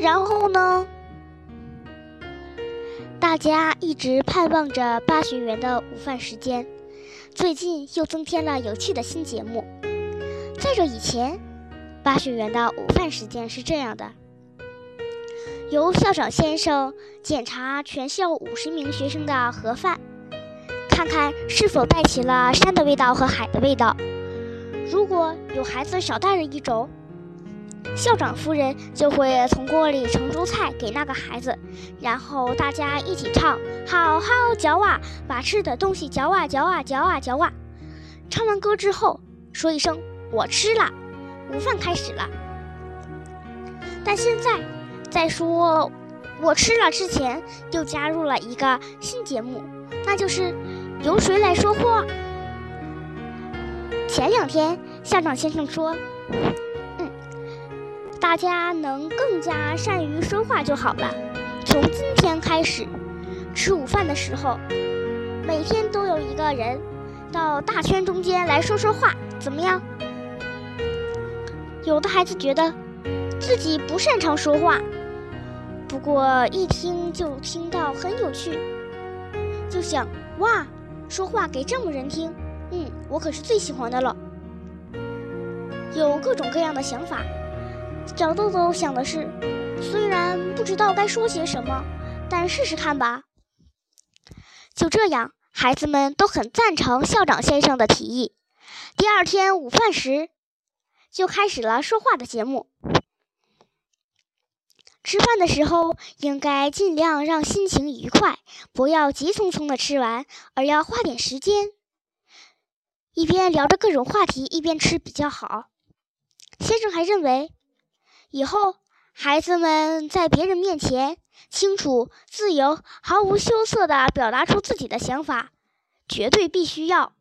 然后呢？大家一直盼望着八学园的午饭时间，最近又增添了有趣的新节目。在这以前，八学园的午饭时间是这样的：由校长先生检查全校五十名学生的盒饭，看看是否带齐了山的味道和海的味道。如果有孩子少带了一种，校长夫人就会从锅里盛出菜给那个孩子，然后大家一起唱：“好好嚼啊，把吃的东西嚼啊嚼啊嚼啊嚼啊。”唱完歌之后，说一声“我吃了”，午饭开始了。但现在在说“我吃了”之前，又加入了一个新节目，那就是由谁来说话。前两天，校长先生说。大家能更加善于说话就好了。从今天开始，吃午饭的时候，每天都有一个人到大圈中间来说说话，怎么样？有的孩子觉得自己不擅长说话，不过一听就听到很有趣，就想哇，说话给这么人听，嗯，我可是最喜欢的了。有各种各样的想法。小豆豆想的是，虽然不知道该说些什么，但试试看吧。就这样，孩子们都很赞成校长先生的提议。第二天午饭时，就开始了说话的节目。吃饭的时候，应该尽量让心情愉快，不要急匆匆的吃完，而要花点时间，一边聊着各种话题，一边吃比较好。先生还认为。以后，孩子们在别人面前清楚、自由、毫无羞涩地表达出自己的想法，绝对必须要。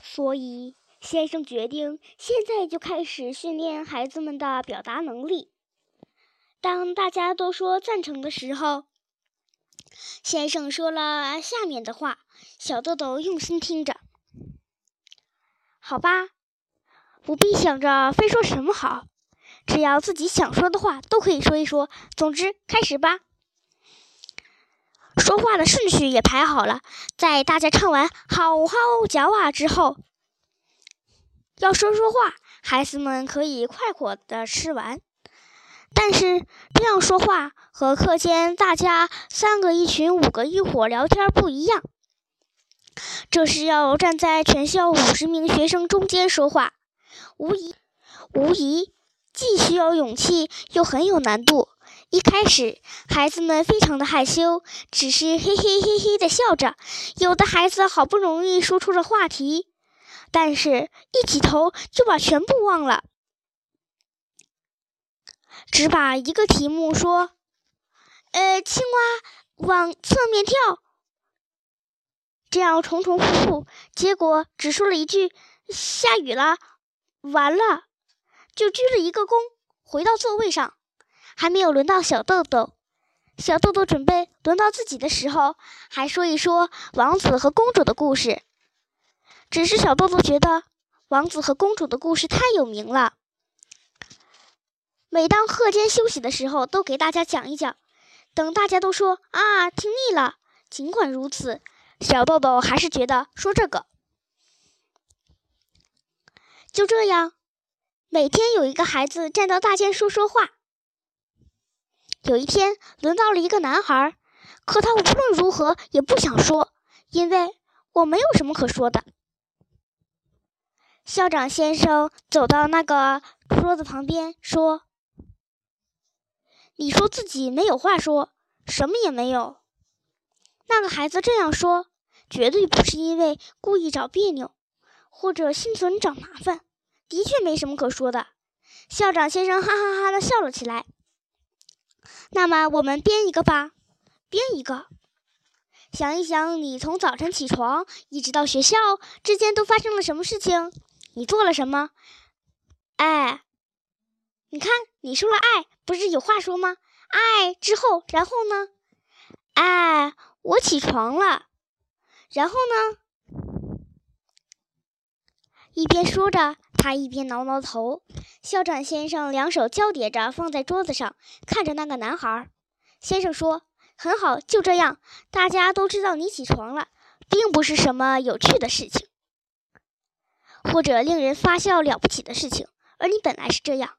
所以，先生决定现在就开始训练孩子们的表达能力。当大家都说赞成的时候，先生说了下面的话：小豆豆用心听着，好吧，不必想着非说什么好。只要自己想说的话都可以说一说。总之，开始吧。说话的顺序也排好了，在大家唱完“好好嚼啊”之后，要说说话，孩子们可以快活的吃完。但是这样说话和课间大家三个一群、五个一伙聊天不一样，这是要站在全校五十名学生中间说话，无疑，无疑。既需要勇气，又很有难度。一开始，孩子们非常的害羞，只是嘿嘿嘿嘿的笑着。有的孩子好不容易说出了话题，但是一起头就把全部忘了，只把一个题目说：“呃，青蛙往侧面跳。”这样重重复复，结果只说了一句：“下雨了。”完了。就鞠了一个躬，回到座位上。还没有轮到小豆豆，小豆豆准备轮到自己的时候，还说一说王子和公主的故事。只是小豆豆觉得王子和公主的故事太有名了，每当课间休息的时候，都给大家讲一讲。等大家都说啊听腻了，尽管如此，小豆豆还是觉得说这个。就这样。每天有一个孩子站到大间说说话。有一天轮到了一个男孩，可他无论如何也不想说，因为我没有什么可说的。校长先生走到那个桌子旁边说：“你说自己没有话说，什么也没有。”那个孩子这样说，绝对不是因为故意找别扭，或者心存找麻烦。的确没什么可说的，校长先生哈哈哈的笑了起来。那么我们编一个吧，编一个。想一想，你从早晨起床一直到学校之间都发生了什么事情？你做了什么？哎，你看，你说了爱，不是有话说吗？爱之后，然后呢？哎，我起床了，然后呢？一边说着。他一边挠挠头，校长先生两手交叠着放在桌子上，看着那个男孩。先生说：“很好，就这样，大家都知道你起床了，并不是什么有趣的事情，或者令人发笑了不起的事情，而你本来是这样。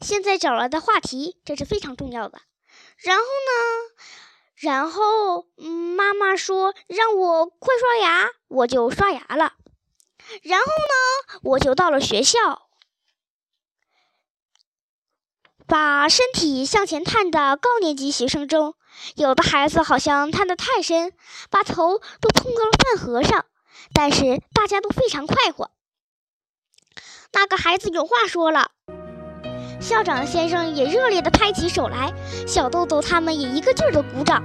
现在找来的话题，这是非常重要的。然后呢？然后，妈妈说让我快刷牙，我就刷牙了。”然后呢，我就到了学校，把身体向前探的高年级学生中，有的孩子好像探得太深，把头都碰到了饭盒上，但是大家都非常快活。那个孩子有话说了，校长先生也热烈地拍起手来，小豆豆他们也一个劲儿地鼓掌。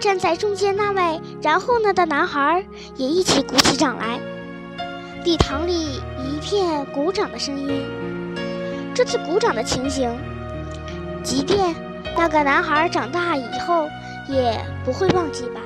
站在中间那位，然后呢的男孩也一起鼓起掌来。礼堂里一片鼓掌的声音。这次鼓掌的情形，即便那个男孩长大以后也不会忘记吧。